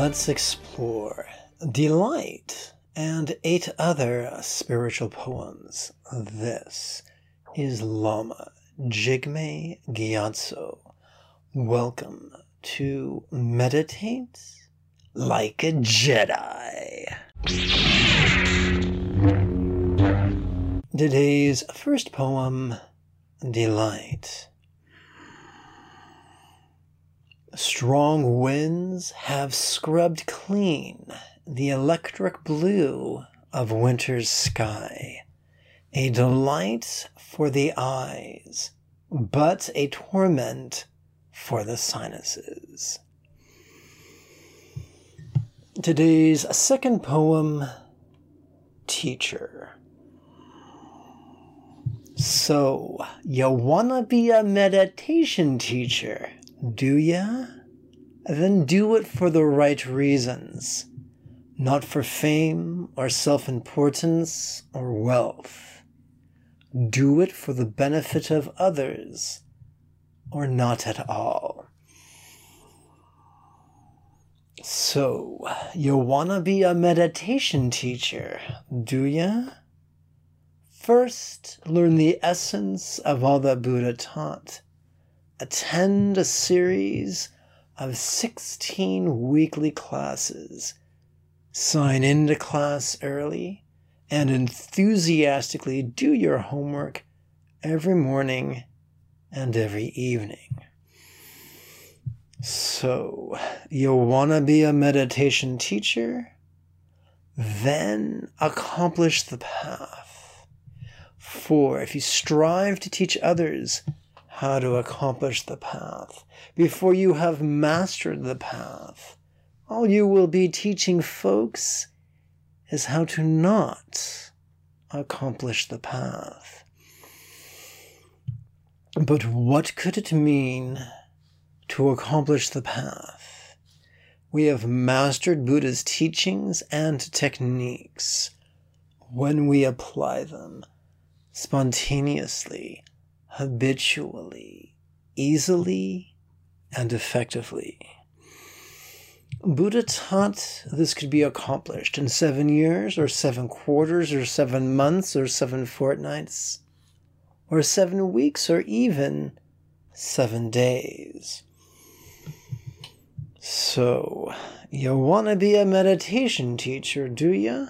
let's explore Delight and eight other spiritual poems. This is Lama Jigme Gyatso. Welcome to Meditate Like a Jedi. Today's first poem, Delight. Strong winds have scrubbed clean the electric blue of winter's sky, a delight for the eyes, but a torment for the sinuses. Today's second poem, Teacher. So, you wanna be a meditation teacher? Do ya? Then do it for the right reasons, not for fame or self importance or wealth. Do it for the benefit of others or not at all. So, you wanna be a meditation teacher, do ya? First, learn the essence of all that Buddha taught attend a series of 16 weekly classes, sign into class early, and enthusiastically do your homework every morning and every evening. So, you want to be a meditation teacher? Then accomplish the path. For if you strive to teach others how to accomplish the path. Before you have mastered the path, all you will be teaching folks is how to not accomplish the path. But what could it mean to accomplish the path? We have mastered Buddha's teachings and techniques when we apply them spontaneously habitually, easily, and effectively. Buddha taught this could be accomplished in seven years, or seven quarters, or seven months, or seven fortnights, or seven weeks, or even seven days. So, you want to be a meditation teacher, do you?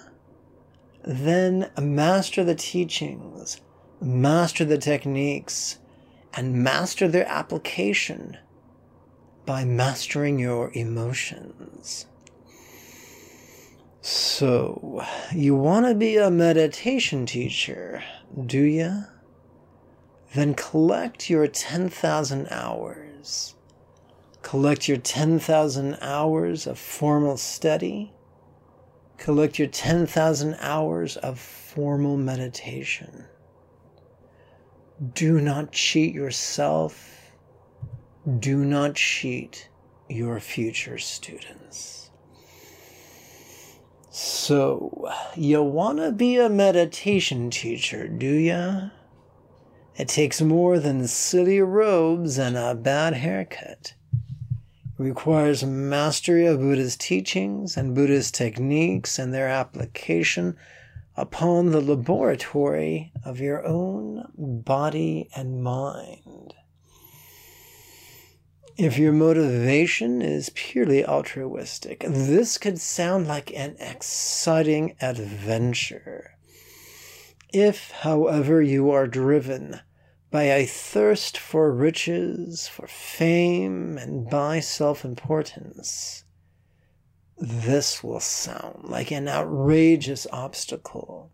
Then master the teachings master the techniques, and master their application by mastering your emotions. So, you want to be a meditation teacher, do you? Then collect your 10,000 hours. Collect your 10,000 hours of formal study. Collect your 10,000 hours of formal meditation. Do not cheat yourself. Do not cheat your future students. So, you want to be a meditation teacher, do ya? It takes more than silly robes and a bad haircut. It requires mastery of Buddha's teachings and Buddha's techniques and their application upon the laboratory of your own body and mind. If your motivation is purely altruistic, this could sound like an exciting adventure. If, however, you are driven by a thirst for riches, for fame, and by self importance, this will sound like an outrageous obstacle.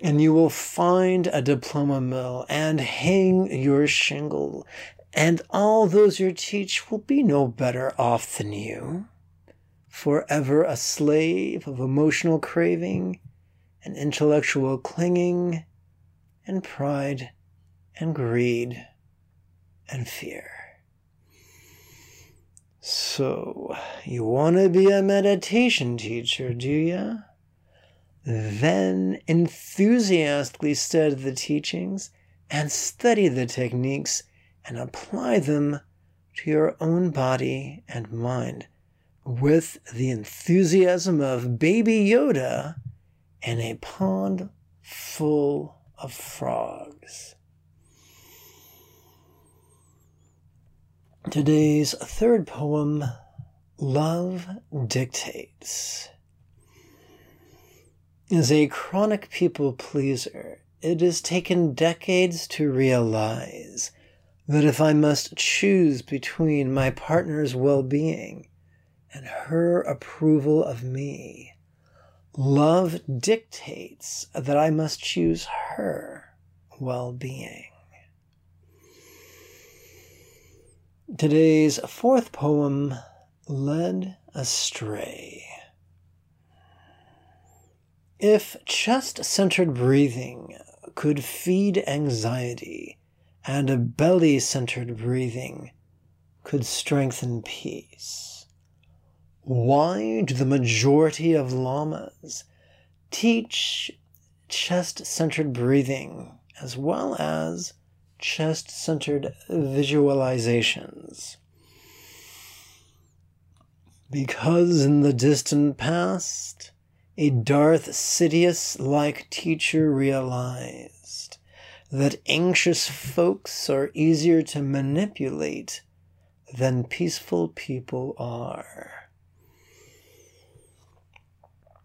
And you will find a diploma mill and hang your shingle, and all those you teach will be no better off than you, forever a slave of emotional craving and intellectual clinging and pride and greed and fear. So, you want to be a meditation teacher, do you? Then enthusiastically study the teachings and study the techniques and apply them to your own body and mind with the enthusiasm of Baby Yoda in a pond full of frogs. Today's third poem, Love Dictates. is a chronic people pleaser, it has taken decades to realize that if I must choose between my partner's well being and her approval of me, love dictates that I must choose her well being. Today's fourth poem, Led Astray. If chest centered breathing could feed anxiety, and a belly centered breathing could strengthen peace, why do the majority of lamas teach chest centered breathing as well as chest centered visualizations. Because in the distant past, a Darth Sidious like teacher realized that anxious folks are easier to manipulate than peaceful people are.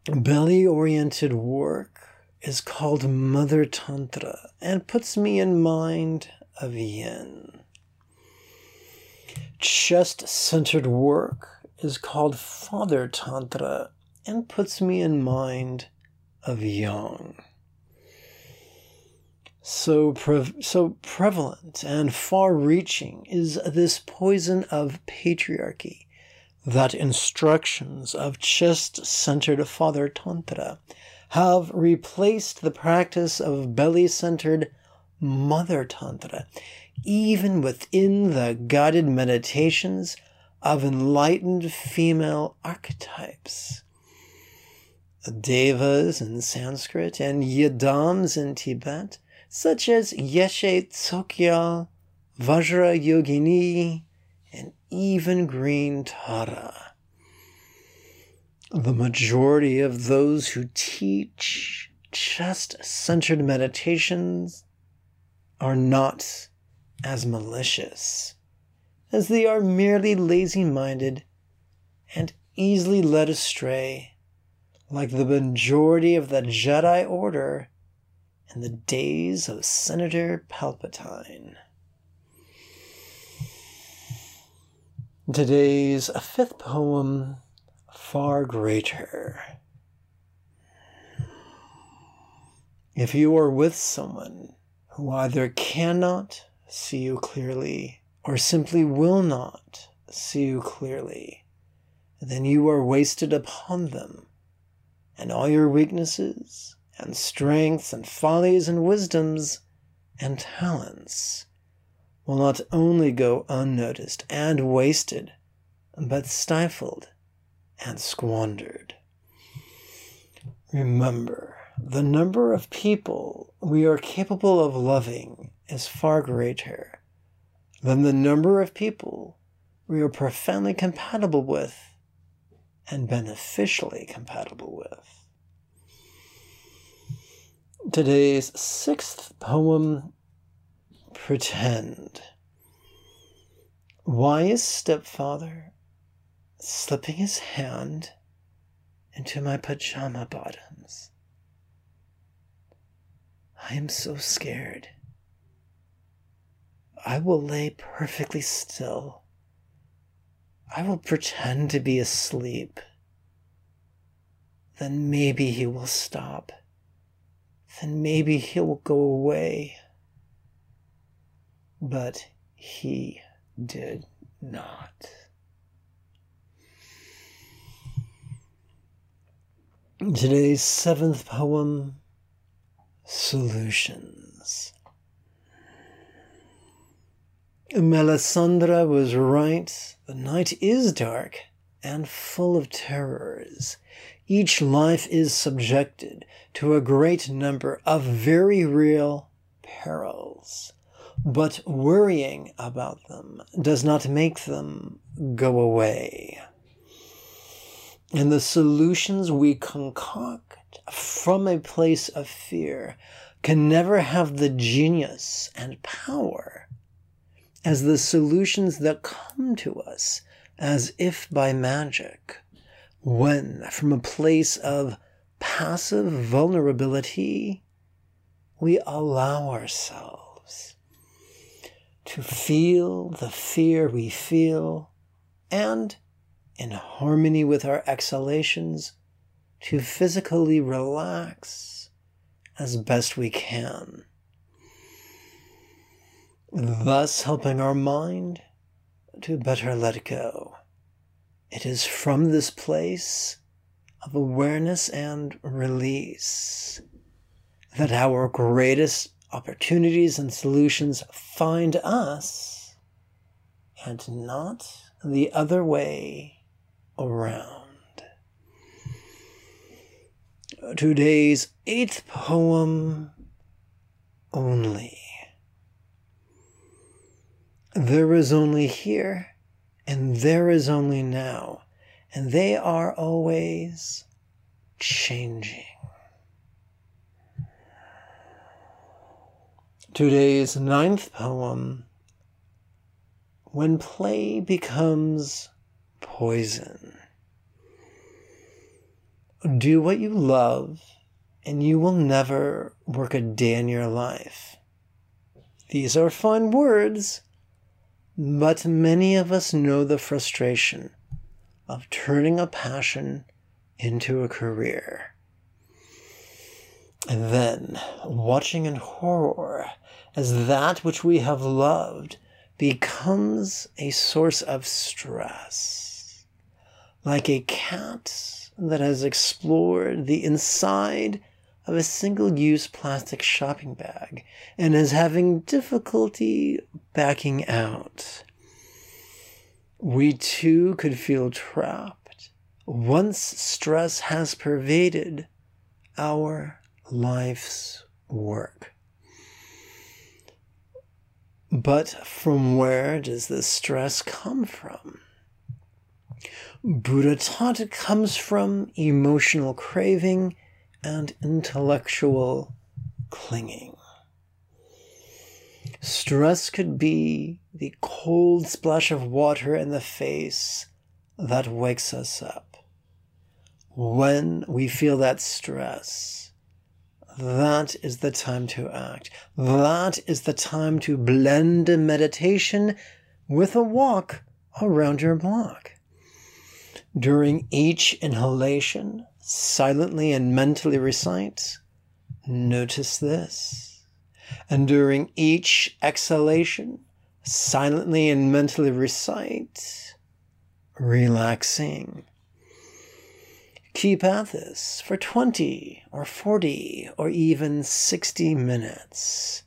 Belly oriented work is called Mother Tantra and puts me in mind of yin. Chest centered work is called Father Tantra and puts me in mind of yang. So, pre- so prevalent and far reaching is this poison of patriarchy that instructions of chest centered Father Tantra have replaced the practice of belly centered Mother Tantra, even within the guided meditations of enlightened female archetypes. Devas in Sanskrit and Yidams in Tibet, such as Yeshe Tsogyal, Vajra Yogini, and even Green Tara the majority of those who teach chest centered meditations are not as malicious as they are merely lazy minded and easily led astray, like the majority of the Jedi Order in the days of Senator Palpatine. Today's fifth poem far greater. If you are with someone who either cannot see you clearly or simply will not see you clearly, then you are wasted upon them, and all your weaknesses and strengths and follies and wisdoms and talents will not only go unnoticed and wasted, but stifled and squandered. Remember, the number of people we are capable of loving is far greater than the number of people we are profoundly compatible with and beneficially compatible with. Today's sixth poem, Pretend. Why is stepfather slipping his hand into my pajama bottoms. I am so scared. I will lay perfectly still. I will pretend to be asleep. Then maybe he will stop. Then maybe he will go away. But he did not. Today's seventh poem Solutions. Melisandre was right. The night is dark and full of terrors. Each life is subjected to a great number of very real perils. But worrying about them does not make them go away. And the solutions we concoct from a place of fear can never have the genius and power as the solutions that come to us as if by magic when from a place of passive vulnerability we allow ourselves to feel the fear we feel and in harmony with our exhalations to physically relax as best we can, thus helping our mind to better let go. It is from this place of awareness and release that our greatest opportunities and solutions find us and not the other way around. Today's eighth poem only. There is only here and there is only now, and they are always changing. Today's ninth poem When Play Becomes Poison. Do what you love, and you will never work a day in your life. These are fine words, but many of us know the frustration of turning a passion into a career. And then watching in horror as that which we have loved becomes a source of stress. Like a cat that has explored the inside of a single use plastic shopping bag and is having difficulty backing out. We too could feel trapped once stress has pervaded our life's work. But from where does this stress come from? Buddha taught it comes from emotional craving and intellectual clinging. Stress could be the cold splash of water in the face that wakes us up. When we feel that stress, that is the time to act. That is the time to blend meditation with a walk around your block. During each inhalation, silently and mentally recite, notice this. And during each exhalation, silently and mentally recite, relaxing. Keep at this for 20 or 40 or even 60 minutes,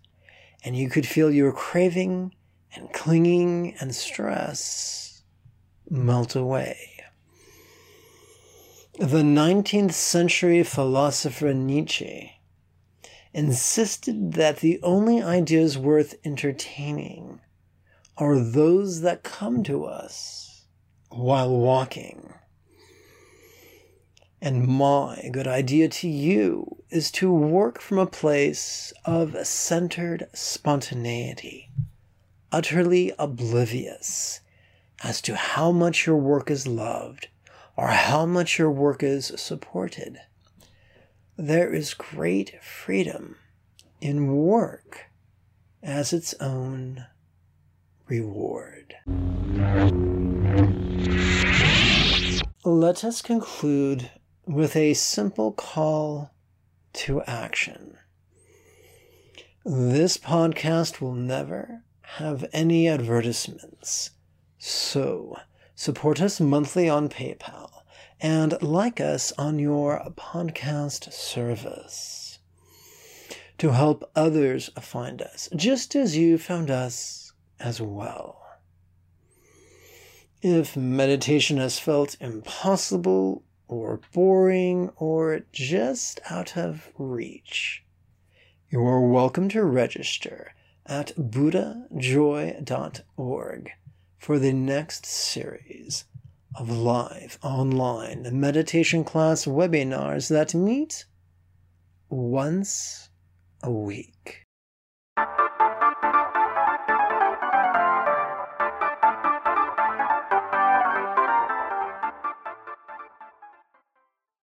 and you could feel your craving and clinging and stress melt away. The 19th century philosopher Nietzsche insisted that the only ideas worth entertaining are those that come to us while walking. And my good idea to you is to work from a place of centered spontaneity, utterly oblivious as to how much your work is loved or how much your work is supported. There is great freedom in work as its own reward. Let us conclude with a simple call to action. This podcast will never have any advertisements, so support us monthly on PayPal and like us on your podcast service to help others find us, just as you found us as well. If meditation has felt impossible or boring or just out of reach, you are welcome to register at buddhajoy.org for the next series of live online meditation class webinars that meet once a week.